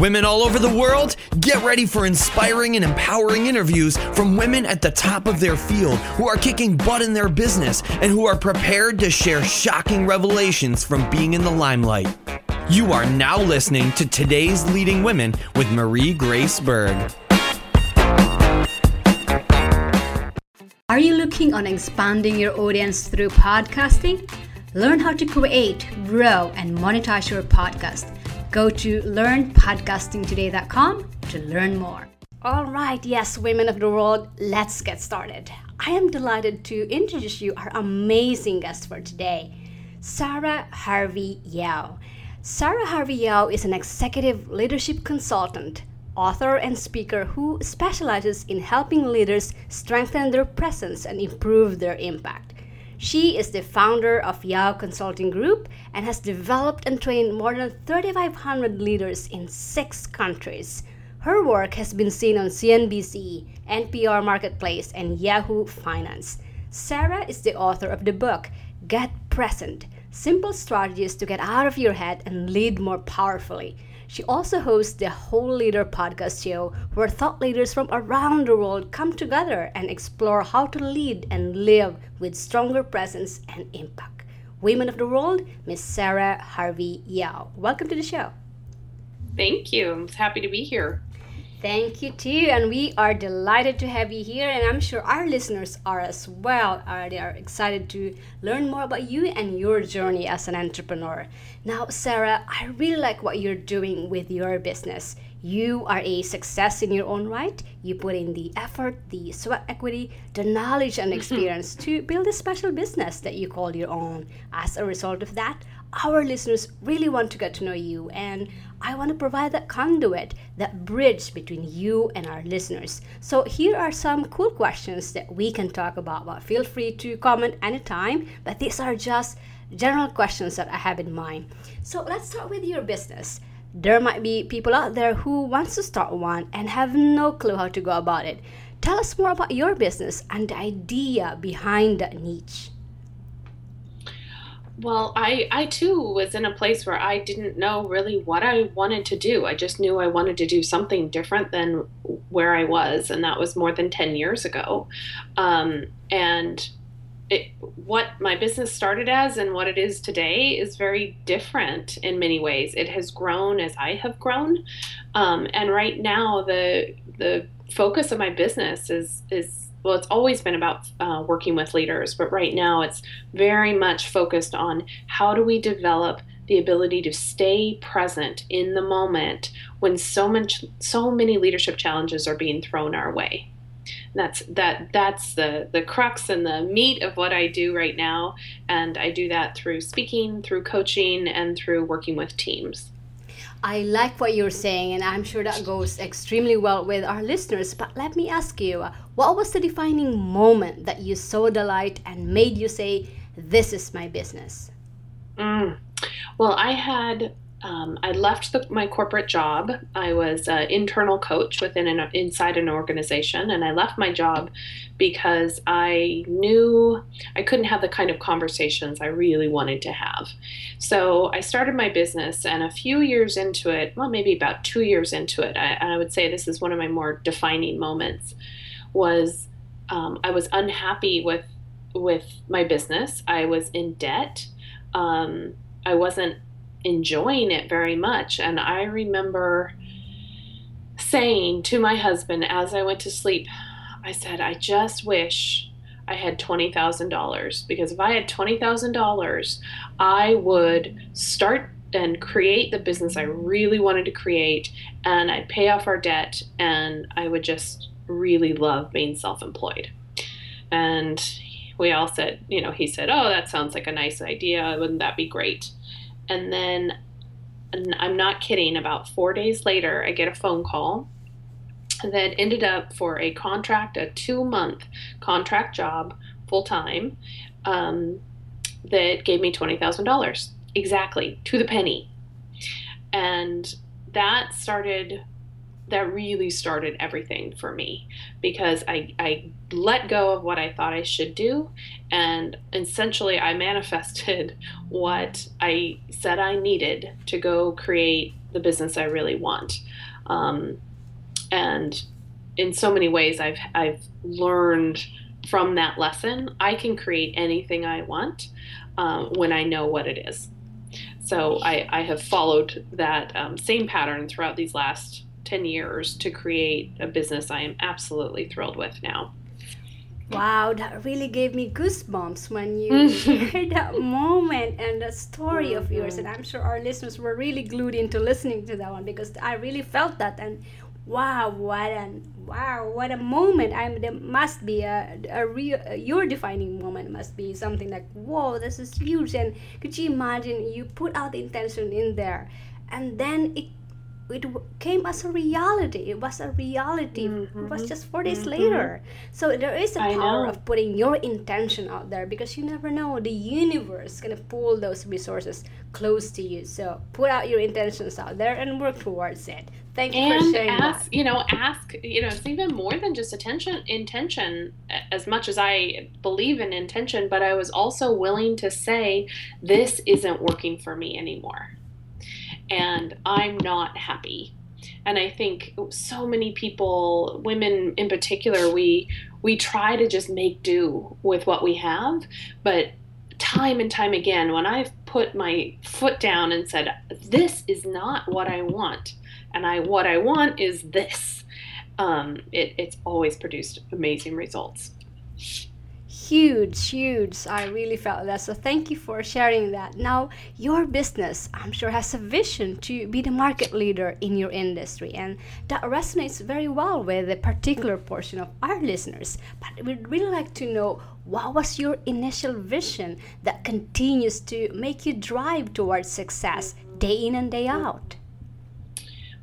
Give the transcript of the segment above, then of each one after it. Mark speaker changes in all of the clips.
Speaker 1: Women all over the world, get ready for inspiring and empowering interviews from women at the top of their field who are kicking butt in their business and who are prepared to share shocking revelations from being in the limelight. You are now listening to Today's Leading Women with Marie Grace Berg.
Speaker 2: Are you looking on expanding your audience through podcasting? Learn how to create, grow, and monetize your podcast Go to learnpodcastingtoday.com to learn more. All right, yes, women of the world, let's get started. I am delighted to introduce you our amazing guest for today, Sarah Harvey Yao. Sarah Harvey Yao is an executive leadership consultant, author, and speaker who specializes in helping leaders strengthen their presence and improve their impact. She is the founder of Yao Consulting Group and has developed and trained more than 3,500 leaders in six countries. Her work has been seen on CNBC, NPR Marketplace, and Yahoo Finance. Sarah is the author of the book Get Present Simple Strategies to Get Out of Your Head and Lead More Powerfully. She also hosts the Whole Leader podcast show, where thought leaders from around the world come together and explore how to lead and live with stronger presence and impact. Women of the World, Miss Sarah Harvey Yao. Welcome to the show.
Speaker 3: Thank you. I'm happy to be here.
Speaker 2: Thank you too, and we are delighted to have you here, and I'm sure our listeners are as well. Are they are excited to learn more about you and your journey as an entrepreneur. Now, Sarah, I really like what you're doing with your business. You are a success in your own right. You put in the effort, the sweat equity, the knowledge and mm-hmm. experience to build a special business that you call your own. As a result of that, our listeners really want to get to know you, and I want to provide that conduit, that bridge between you and our listeners. So, here are some cool questions that we can talk about. But feel free to comment anytime, but these are just general questions that I have in mind. So, let's start with your business. There might be people out there who wants to start one and have no clue how to go about it. Tell us more about your business and the idea behind that niche.
Speaker 3: Well, I I too was in a place where I didn't know really what I wanted to do. I just knew I wanted to do something different than where I was, and that was more than ten years ago. Um, and it, what my business started as and what it is today is very different in many ways. It has grown as I have grown, um, and right now the the focus of my business is is well, it's always been about uh, working with leaders, but right now it's very much focused on how do we develop the ability to stay present in the moment when so much, so many leadership challenges are being thrown our way. And that's that. That's the the crux and the meat of what I do right now, and I do that through speaking, through coaching, and through working with teams.
Speaker 2: I like what you're saying, and I'm sure that goes extremely well with our listeners. But let me ask you what was the defining moment that you saw the light and made you say, This is my business?
Speaker 3: Mm. Well, I had um, I left the, my corporate job. I was an internal coach within an inside an organization, and I left my job because I knew I couldn't have the kind of conversations I really wanted to have. So I started my business, and a few years into it, well, maybe about two years into it, I, I would say this is one of my more defining moments. Was um, I was unhappy with with my business. I was in debt. Um, I wasn't enjoying it very much. And I remember saying to my husband as I went to sleep, I said, I just wish I had $20,000 because if I had $20,000, I would start and create the business I really wanted to create and I'd pay off our debt and I would just really love being self employed. And we all said, you know, he said, Oh, that sounds like a nice idea. Wouldn't that be great? And then, and I'm not kidding, about four days later, I get a phone call that ended up for a contract, a two month contract job, full time, um, that gave me $20,000 exactly to the penny. And that started that really started everything for me because I, I let go of what I thought I should do and essentially I manifested what I said I needed to go create the business I really want. Um, and in so many ways, I've I've learned from that lesson. I can create anything I want um, when I know what it is. So I, I have followed that um, same pattern throughout these last 10 years to create a business I am absolutely thrilled with now.
Speaker 2: Wow, that really gave me goosebumps when you shared that moment and the story of yours. And I'm sure our listeners were really glued into listening to that one because I really felt that. And wow, what an wow, what a moment! I'm there must be a, a real your defining moment must be something like whoa, this is huge. And could you imagine you put out the intention in there, and then it it came as a reality. It was a reality. Mm-hmm. It was just four days mm-hmm. later. So there is a I power know. of putting your intention out there because you never know the universe gonna pull those resources close to you. So put out your intentions out there and work towards it. Thank you and for sharing
Speaker 3: ask,
Speaker 2: that.
Speaker 3: You know, ask. You know, it's even more than just attention. Intention, as much as I believe in intention, but I was also willing to say, "This isn't working for me anymore." And I'm not happy. And I think so many people, women in particular, we we try to just make do with what we have, but time and time again when I've put my foot down and said this is not what I want and I what I want is this um, it, it's always produced amazing results
Speaker 2: huge, huge. I really felt that. So thank you for sharing that. Now, your business, I'm sure, has a vision to be the market leader in your industry, and that resonates very well with a particular portion of our listeners. But we'd really like to know what was your initial vision that continues to make you drive towards success day in and day out?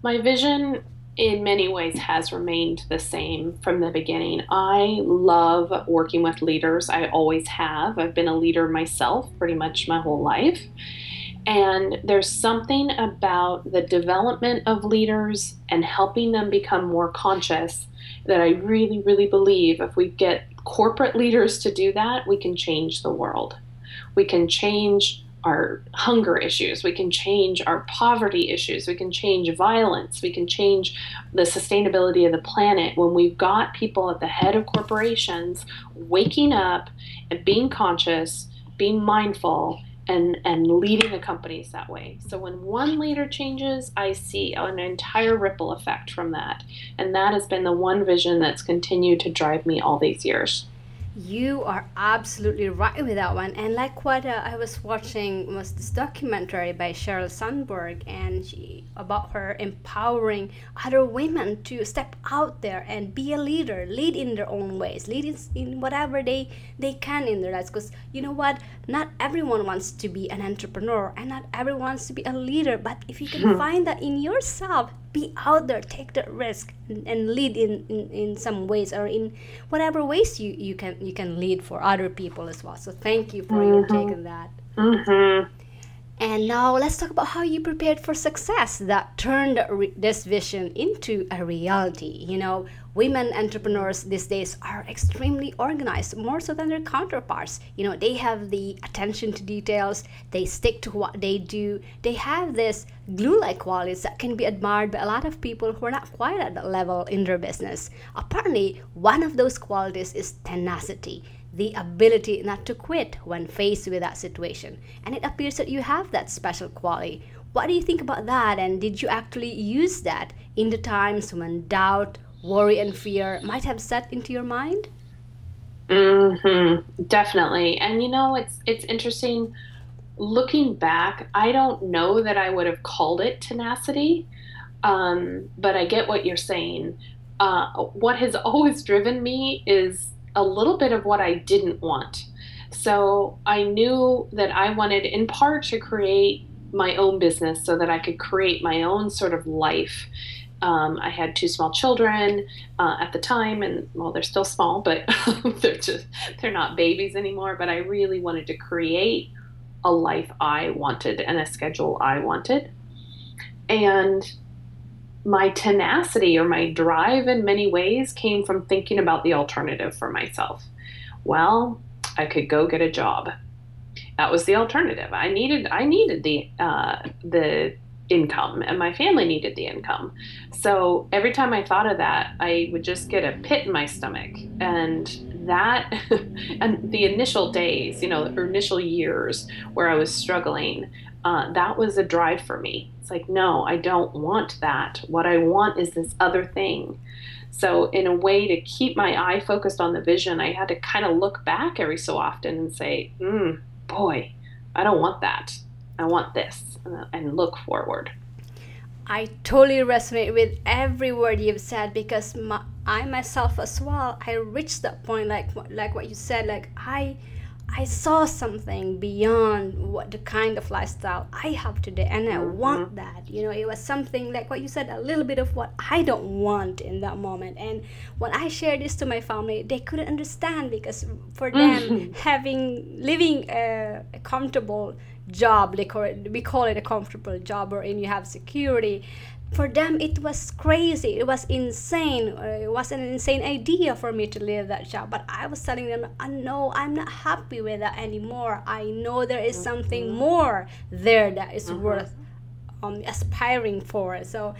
Speaker 3: My vision in many ways has remained the same from the beginning. I love working with leaders. I always have. I've been a leader myself pretty much my whole life. And there's something about the development of leaders and helping them become more conscious that I really, really believe if we get corporate leaders to do that, we can change the world. We can change our hunger issues, we can change our poverty issues, we can change violence, we can change the sustainability of the planet when we've got people at the head of corporations waking up and being conscious, being mindful, and, and leading the companies that way. So when one leader changes, I see an entire ripple effect from that. And that has been the one vision that's continued to drive me all these years.
Speaker 2: You are absolutely right with that one. And like what uh, I was watching was this documentary by Sheryl Sandberg and she about her empowering other women to step out there and be a leader, lead in their own ways, lead in, in whatever they they can in their lives. Because you know what, not everyone wants to be an entrepreneur and not everyone wants to be a leader. But if you can find that in yourself, be out there take the risk and, and lead in, in, in some ways or in whatever ways you, you can you can lead for other people as well so thank you for mm-hmm. your take on that
Speaker 3: mm-hmm.
Speaker 2: And now let's talk about how you prepared for success that turned this vision into a reality. You know women entrepreneurs these days are extremely organized more so than their counterparts. You know they have the attention to details they stick to what they do they have this glue-like qualities that can be admired by a lot of people who are not quite at that level in their business. Apparently one of those qualities is tenacity the ability not to quit when faced with that situation and it appears that you have that special quality what do you think about that and did you actually use that in the times when doubt worry and fear might have set into your mind?
Speaker 3: Mm-hmm. Definitely. And you know, it's it's interesting. Looking back, I don't know that I would have called it tenacity, um, but I get what you're saying. Uh, what has always driven me is a little bit of what I didn't want. So I knew that I wanted, in part, to create my own business so that I could create my own sort of life um, I had two small children uh, at the time, and well, they're still small, but they're just they're not babies anymore. But I really wanted to create a life I wanted and a schedule I wanted, and my tenacity or my drive in many ways came from thinking about the alternative for myself. Well, I could go get a job. That was the alternative. I needed I needed the uh, the income and my family needed the income. So every time I thought of that, I would just get a pit in my stomach. And that, and the initial days, you know, initial years where I was struggling, uh, that was a drive for me. It's like, no, I don't want that. What I want is this other thing. So, in a way to keep my eye focused on the vision, I had to kind of look back every so often and say, mm, boy, I don't want that. I want this, and look forward.
Speaker 2: I totally resonate with every word you've said because my, I myself as well, I reached that point, like like what you said, like I I saw something beyond what the kind of lifestyle I have today, and I mm-hmm. want that. You know, it was something like what you said, a little bit of what I don't want in that moment. And when I shared this to my family, they couldn't understand because for them, mm-hmm. having living a, a comfortable job, they call it, we call it a comfortable job, or and you have security for them it was crazy. It was insane. It was an insane idea for me to leave that job. But i was telling them oh, no i'm not happy with that anymore. I know there is something mm-hmm. more there that is mm-hmm. worth um, aspiring for. So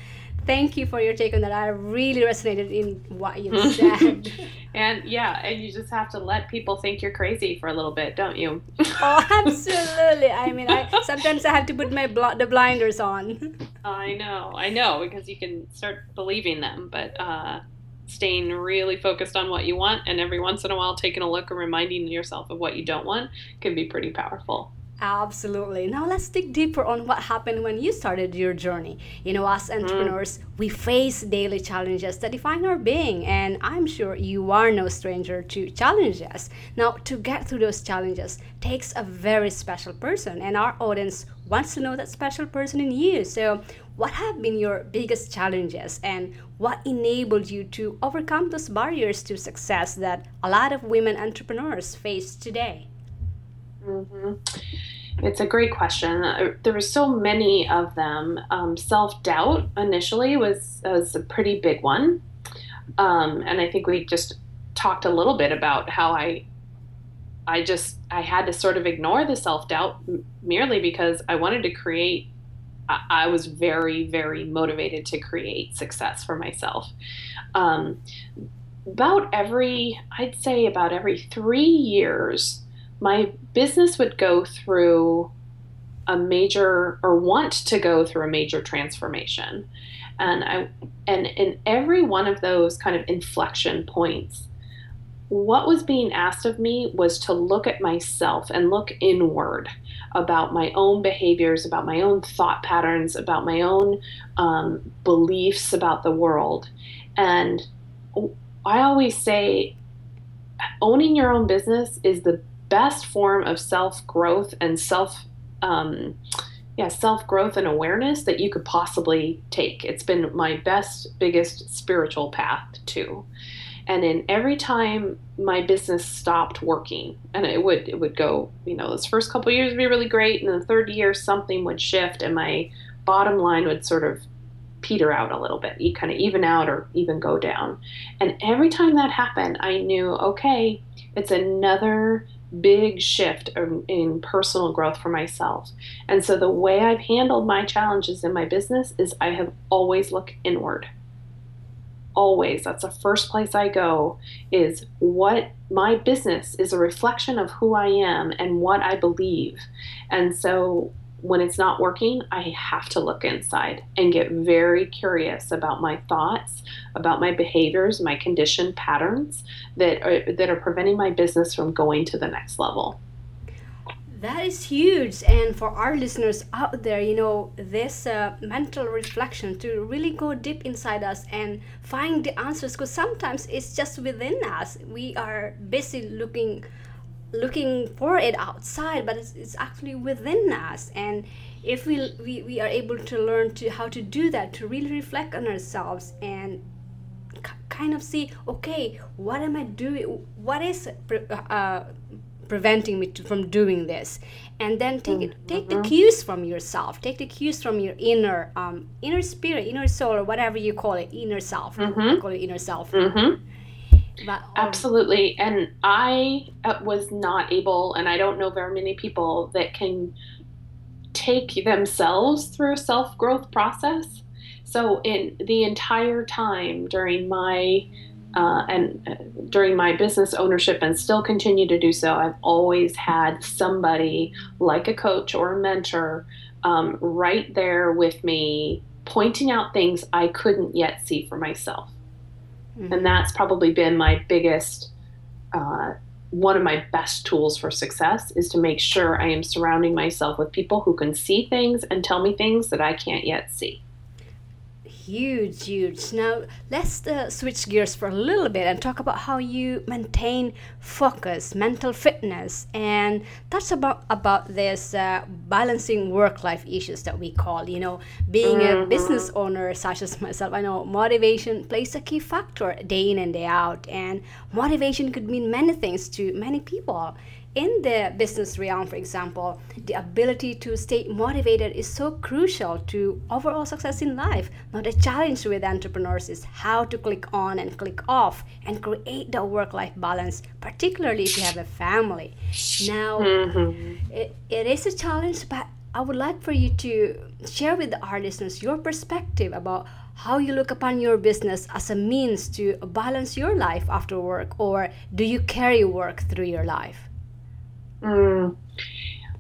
Speaker 2: thank you for your take on that. I really resonated in what you said.
Speaker 3: and yeah, and you just have to let people think you're crazy for a little bit, don't you?
Speaker 2: oh, absolutely. I mean, I sometimes I have to put my bl- the blinders on.
Speaker 3: I know, I know, because you can start believing them, but uh, staying really focused on what you want, and every once in a while taking a look and reminding yourself of what you don't want can be pretty powerful.
Speaker 2: Absolutely. Now let's dig deeper on what happened when you started your journey. You know, as mm-hmm. entrepreneurs, mm. we face daily challenges that define our being, and I'm sure you are no stranger to challenges. Now, to get through those challenges takes a very special person, and our audience wants to know that special person in you. So, what have been your biggest challenges, and what enabled you to overcome those barriers to success that a lot of women entrepreneurs face today?
Speaker 3: Mm-hmm. It's a great question. Uh, there were so many of them. Um, Self doubt initially was was a pretty big one, um, and I think we just talked a little bit about how I I just I had to sort of ignore the self doubt merely because I wanted to create. I, was very very motivated to create success for myself. Um, about every I'd say about every three years my business would go through a major or want to go through a major transformation. And i and in every one of those kind of inflection points what was being asked of me was to look at myself and look inward about my own behaviors about my own thought patterns about my own um, beliefs about the world. And i always say owning your own business is the best form of self growth and self um, yeah self growth and awareness that you could possibly take. It's been my best biggest spiritual path too. And in every time my business stopped working and it would it would go you know those first couple years would be really great and the third year something would shift and my bottom line would sort of peter out a little bit you kind of even out or even go down. And every time that happened i knew okay it's another big shift in personal growth for myself. And so the way I've handled my challenges in my business is I have always looked inward. Always. That's the first place I go is what my business is a reflection of who I am and what I believe. And so when it's not working, I have to look inside and get very curious about my thoughts, about my behaviors, my conditioned patterns that are, that are preventing my business from going to the next level.
Speaker 2: That is huge. And for our listeners out there, you know, this uh, mental reflection to really go deep inside us and find the answers because sometimes it's just within us. We are busy looking looking for it outside but it's, it's actually within us and if we, we we are able to learn to how to do that to really reflect on ourselves and kind of see okay what am i doing what is pre- uh, preventing me to, from doing this and then take mm-hmm. it, take the mm-hmm. cues from yourself take the cues from your inner um, inner spirit inner soul or whatever you call it inner self mm-hmm. call it inner self
Speaker 3: mm-hmm. Um, Absolutely. And I uh, was not able, and I don't know very many people that can take themselves through a self growth process. So, in the entire time during my uh, and uh, during my business ownership and still continue to do so, I've always had somebody like a coach or a mentor um, right there with me, pointing out things I couldn't yet see for myself. Mm-hmm. And that's probably been my biggest, uh, one of my best tools for success is to make sure I am surrounding myself with people who can see things and tell me things that I can't yet see
Speaker 2: huge, huge. Now let's uh, switch gears for a little bit and talk about how you maintain focus, mental fitness, and that's about about this uh, balancing work-life issues that we call. You know, being mm-hmm. a business owner such as myself, I know motivation plays a key factor day in and day out, and motivation could mean many things to many people in the business realm, for example, the ability to stay motivated is so crucial to overall success in life. Now, the challenge with entrepreneurs is how to click on and click off and create the work life balance, particularly if you have a family. Now, mm-hmm. it, it is a challenge, but I would like for you to share with our listeners your perspective about how you look upon your business as a means to balance your life after work, or do you carry work through your life?
Speaker 3: Mm.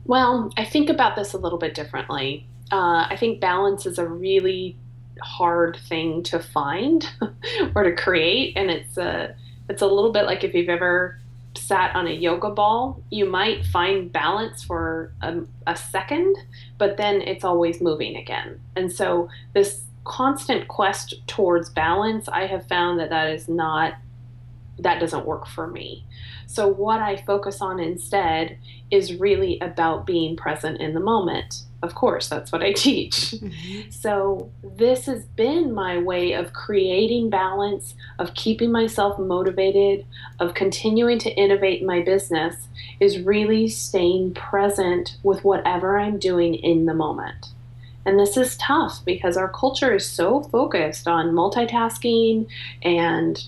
Speaker 3: Well, I think about this a little bit differently. Uh, I think balance is a really hard thing to find or to create, and it's a it's a little bit like if you've ever sat on a yoga ball, you might find balance for a, a second, but then it's always moving again. And so this constant quest towards balance, I have found that that is not that doesn't work for me. So, what I focus on instead is really about being present in the moment. Of course, that's what I teach. Mm-hmm. So, this has been my way of creating balance, of keeping myself motivated, of continuing to innovate in my business, is really staying present with whatever I'm doing in the moment. And this is tough because our culture is so focused on multitasking and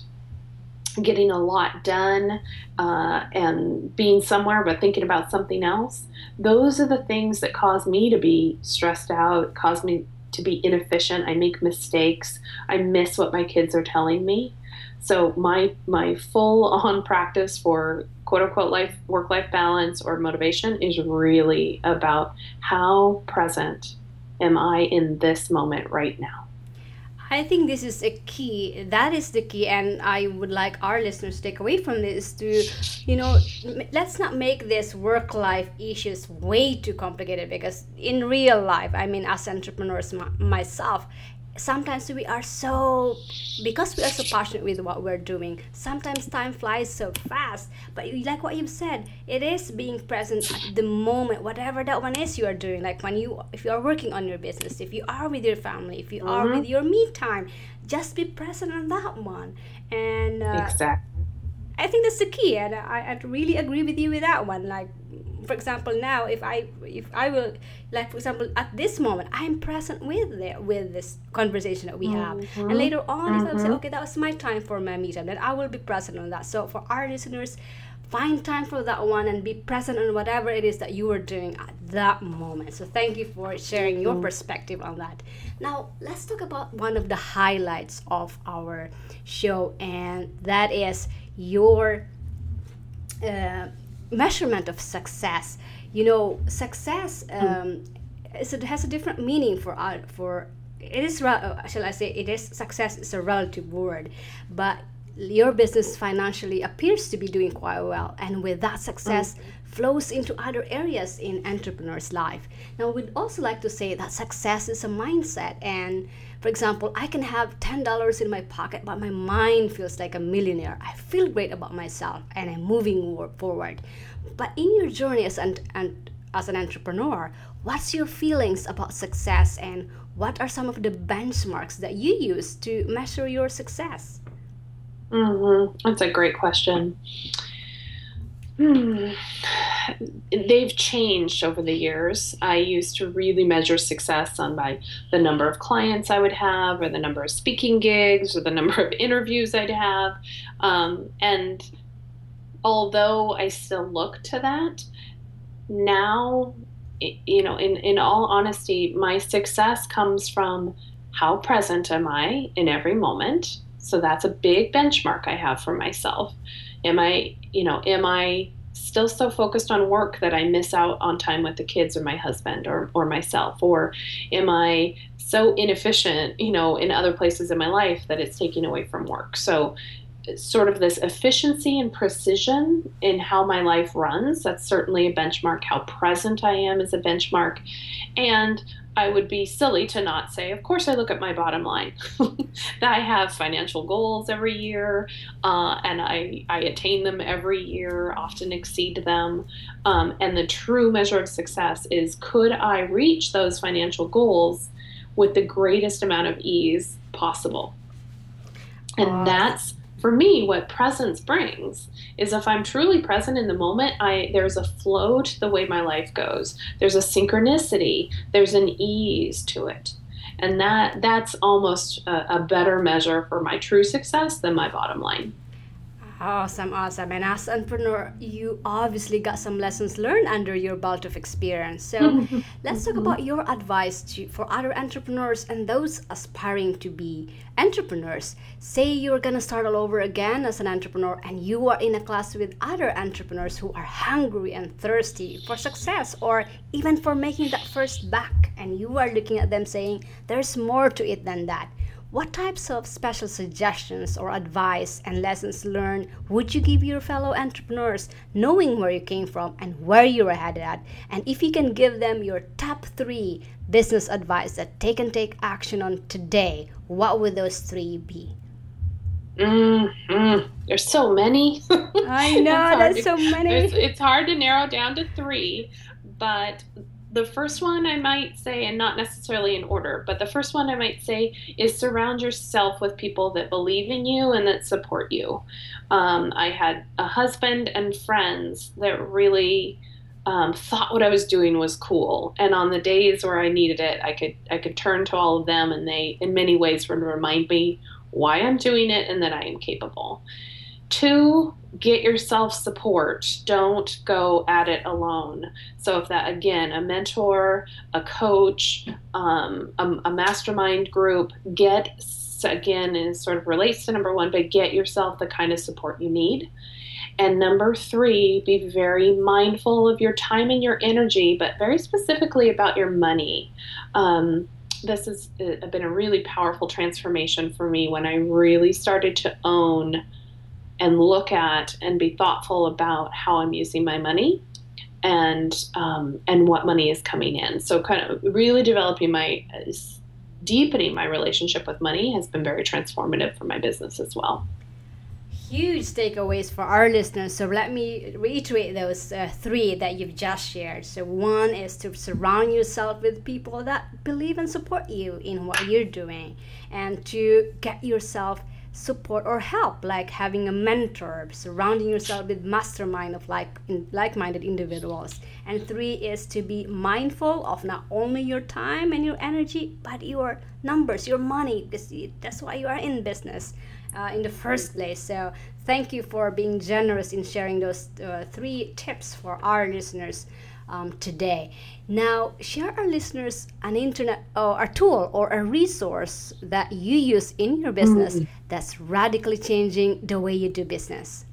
Speaker 3: getting a lot done uh, and being somewhere but thinking about something else those are the things that cause me to be stressed out cause me to be inefficient. I make mistakes. I miss what my kids are telling me. So my my full on practice for quote unquote life work life balance or motivation is really about how present am i in this moment right now
Speaker 2: I think this is a key. That is the key, and I would like our listeners to take away from this to, you know, let's not make this work-life issues way too complicated because in real life, I mean, as entrepreneurs myself, sometimes we are so because we are so passionate with what we're doing sometimes time flies so fast. But like what you've said it is being present at the moment whatever that one is you are doing. Like when you if you are working on your business if you are with your family if you mm-hmm. are with your me time just be present on that one. And
Speaker 3: uh, exactly
Speaker 2: i think that's the key and I, I really agree with you with that one like for example now if i if i will like for example at this moment i'm present with the, with this conversation that we have mm-hmm. and later on mm-hmm. i'll say okay that was my time for my meetup then i will be present on that so for our listeners find time for that one and be present on whatever it is that you are doing at that moment so thank you for sharing your mm-hmm. perspective on that now let's talk about one of the highlights of our show and that is your uh, measurement of success you know success hmm. um, it has a different meaning for uh, for it is uh, shall i say it is success is a relative word but your business financially appears to be doing quite well and with that success mm. Flows into other areas in entrepreneur's life now we'd also like to say that success is a mindset and for example, I can have $10 in my pocket, but my mind feels like a millionaire. I feel great about myself and I'm moving forward. But in your journey as an, as an entrepreneur, what's your feelings about success and what are some of the benchmarks that you use to measure your success?
Speaker 3: Mm-hmm. That's a great question. Hmm. They've changed over the years. I used to really measure success on by the number of clients I would have, or the number of speaking gigs, or the number of interviews I'd have. Um, and although I still look to that, now you know, in, in all honesty, my success comes from how present am I in every moment. So that's a big benchmark I have for myself. Am I, you know, am I still so focused on work that I miss out on time with the kids or my husband or, or myself? Or am I so inefficient, you know, in other places in my life that it's taking away from work? So sort of this efficiency and precision in how my life runs. That's certainly a benchmark. How present I am is a benchmark. And I would be silly to not say, of course, I look at my bottom line. that I have financial goals every year, uh, and I, I attain them every year, often exceed them. Um, and the true measure of success is could I reach those financial goals with the greatest amount of ease possible? And that's for me, what presence brings is if I'm truly present in the moment, I there's a flow to the way my life goes. There's a synchronicity. There's an ease to it, and that that's almost a, a better measure for my true success than my bottom line.
Speaker 2: Awesome, awesome. And as an entrepreneur, you obviously got some lessons learned under your belt of experience. So let's talk mm-hmm. about your advice to, for other entrepreneurs and those aspiring to be entrepreneurs. Say you're going to start all over again as an entrepreneur and you are in a class with other entrepreneurs who are hungry and thirsty for success or even for making that first buck. And you are looking at them saying, there's more to it than that. What types of special suggestions or advice and lessons learned would you give your fellow entrepreneurs, knowing where you came from and where you're headed at? And if you can give them your top three business advice that they can take action on today, what would those three be?
Speaker 3: Mm-hmm. There's so many.
Speaker 2: I know, there's so many.
Speaker 3: It's, it's hard to narrow down to three, but the first one I might say, and not necessarily in order, but the first one I might say is surround yourself with people that believe in you and that support you. Um, I had a husband and friends that really um, thought what I was doing was cool, and on the days where I needed it, I could I could turn to all of them, and they in many ways would remind me why I'm doing it and that I am capable. Two, get yourself support. Don't go at it alone. So, if that again, a mentor, a coach, um, a, a mastermind group, get again, is sort of relates to number one, but get yourself the kind of support you need. And number three, be very mindful of your time and your energy, but very specifically about your money. Um, this has uh, been a really powerful transformation for me when I really started to own and look at and be thoughtful about how I'm using my money and um, and what money is coming in. So kind of really developing my deepening my relationship with money has been very transformative for my business as well.
Speaker 2: Huge takeaways for our listeners. So let me reiterate those uh, three that you've just shared. So one is to surround yourself with people that believe and support you in what you're doing, and to get yourself support or help like having a mentor surrounding yourself with mastermind of like in, like-minded individuals. And three is to be mindful of not only your time and your energy but your numbers your money because that's why you are in business uh, in the first place. So thank you for being generous in sharing those uh, three tips for our listeners um, today. Now, share our listeners an internet or a tool or a resource that you use in your business mm. that's radically changing the way you do business.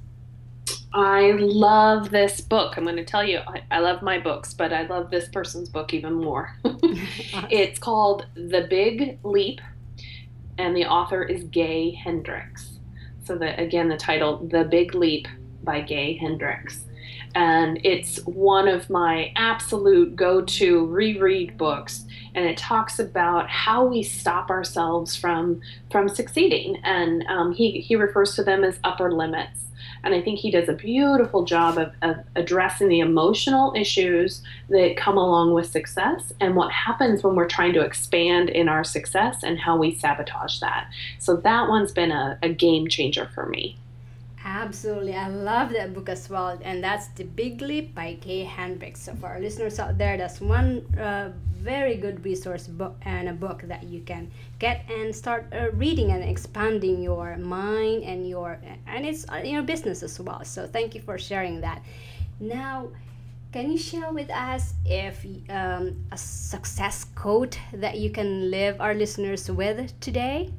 Speaker 3: I love this book. I'm going to tell you, I, I, love my books, but I love this person's book even more. it's called The Big Leap, and the author is Gay Hendricks. So, the, again, the title, The Big Leap by Gay Hendricks and it's one of my absolute go to reread books. And it talks about how we stop ourselves from from succeeding, and um, he he refers to them as upper limits. And I think he does a beautiful job of, of addressing the emotional issues that come along with success and what happens when we're trying to expand in our success and how we sabotage that. So that one's been a, a game changer for me.
Speaker 2: Absolutely. I love that book as well. And that's The Big Leap by Gay Hendricks. So, for our listeners out there, that's one uh, very good resource book and a book that you can get and start uh, reading and expanding your mind and your and it's uh, your business as well. So, thank you for sharing that. Now, Can you share with us if um, a success quote that you can live our listeners with today?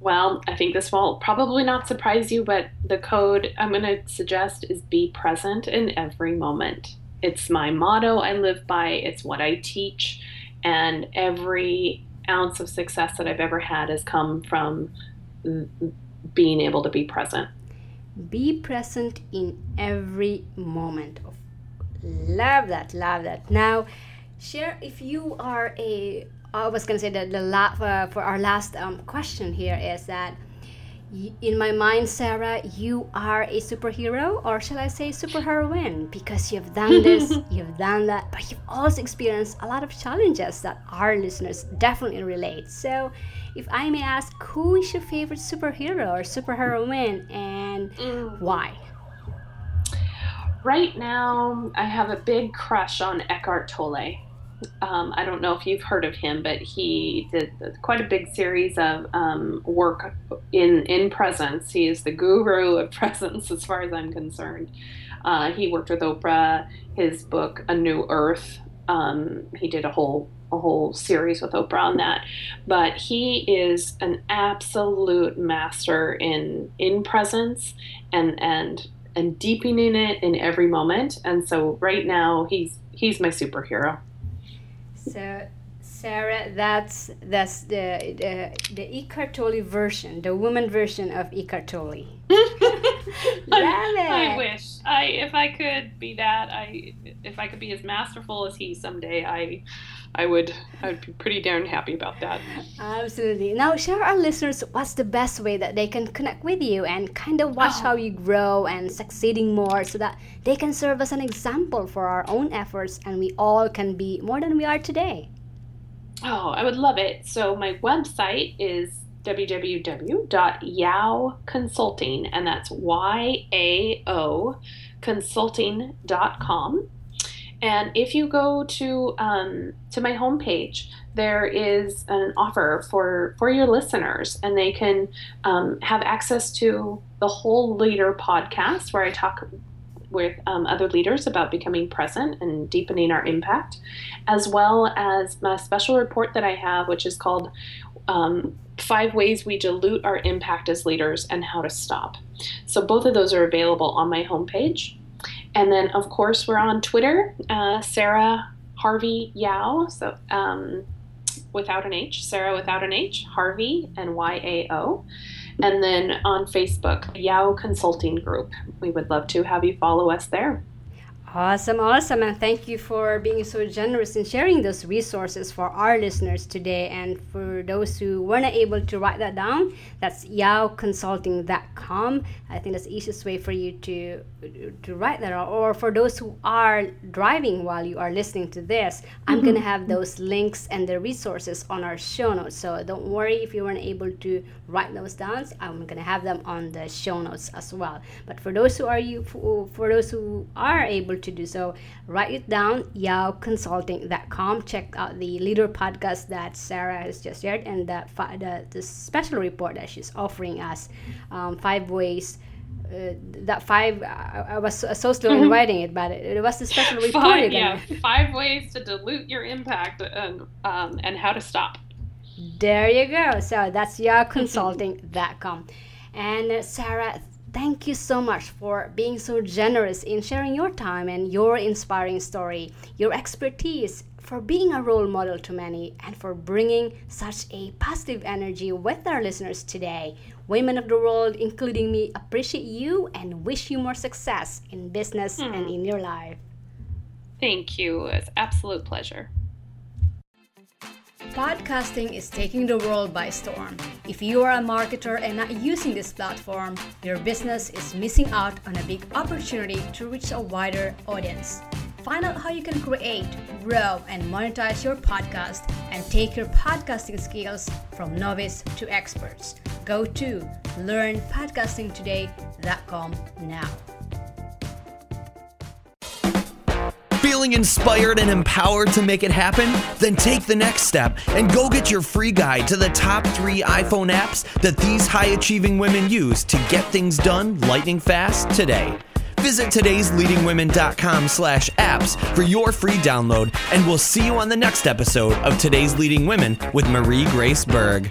Speaker 3: Well, I think this will probably not surprise you, but the code I'm going to suggest is be present in every moment. It's my motto I live by, it's what I teach, and every ounce of success that I've ever had has come from being able to be present
Speaker 2: be present in every moment of love that love that now share if you are a i was going to say that the la- uh, for our last um, question here is that in my mind, Sarah, you are a superhero, or shall I say superheroine, because you've done this, you've done that, but you've also experienced a lot of challenges that our listeners definitely relate. So, if I may ask, who is your favorite superhero or superheroine, and mm. why?
Speaker 3: Right now, I have a big crush on Eckhart Tolle. Um, I don't know if you've heard of him, but he did quite a big series of um, work in in presence. He is the guru of presence, as far as I'm concerned. Uh, he worked with Oprah. His book, A New Earth. Um, he did a whole a whole series with Oprah on that. But he is an absolute master in in presence and and and deepening it in every moment. And so right now he's he's my superhero.
Speaker 2: So, Sarah, that's that's the the, the Eckhart Tolle version, the woman version of Eckhart Tolle.
Speaker 3: I, I wish I if I could be that I if I could be as masterful as he someday I I would I would be pretty darn happy about that.
Speaker 2: Absolutely. Now share our listeners what's the best way that they can connect with you and kind of watch oh. how you grow and succeeding more so that they can serve as an example for our own efforts and we all can be more than we are today.
Speaker 3: Oh, I would love it. So my website is www.yao consulting and that's y a o consulting.com and if you go to um, to my homepage, there is an offer for for your listeners, and they can um, have access to the whole leader podcast, where I talk with um, other leaders about becoming present and deepening our impact, as well as my special report that I have, which is called um, Five Ways We Dilute Our Impact as Leaders and How to Stop. So, both of those are available on my homepage. And then, of course, we're on Twitter, uh, Sarah Harvey Yao. So, um, without an H, Sarah without an H, Harvey and Y A O. And then on Facebook, Yao Consulting Group. We would love to have you follow us there.
Speaker 2: Awesome, awesome. And thank you for being so generous in sharing those resources for our listeners today. And for those who weren't able to write that down, that's yaoconsulting.com. I think that's the easiest way for you to to write that. Or for those who are driving while you are listening to this, I'm mm-hmm. going to have those links and the resources on our show notes. So don't worry if you weren't able to write those down. I'm going to have them on the show notes as well. But for those who are you for, for those who are able to do so, write it down, yaoconsulting.com. Check out the leader podcast that Sarah has just shared and the, the, the special report that she's offering us um, five ways. Uh, that five, I, I was so, so slow in mm-hmm. writing it, but it, it was the special report.
Speaker 3: Five, yeah, five ways to dilute your impact and, um, and how to stop.
Speaker 2: There you go. So that's yaoconsulting.com. And uh, Sarah, Thank you so much for being so generous in sharing your time and your inspiring story, your expertise, for being a role model to many, and for bringing such a positive energy with our listeners today. Women of the world, including me, appreciate you and wish you more success in business hmm. and in your life.
Speaker 3: Thank you. It's absolute pleasure.
Speaker 2: Podcasting is taking the world by storm. If you are a marketer and not using this platform, your business is missing out on a big opportunity to reach a wider audience. Find out how you can create, grow, and monetize your podcast and take your podcasting skills from novice to experts. Go to learnpodcastingtoday.com now.
Speaker 1: Feeling inspired and empowered to make it happen? Then take the next step and go get your free guide to the top three iPhone apps that these high achieving women use to get things done lightning fast today. Visit today'sleadingwomen.com slash apps for your free download, and we'll see you on the next episode of Today's Leading Women with Marie Grace Berg.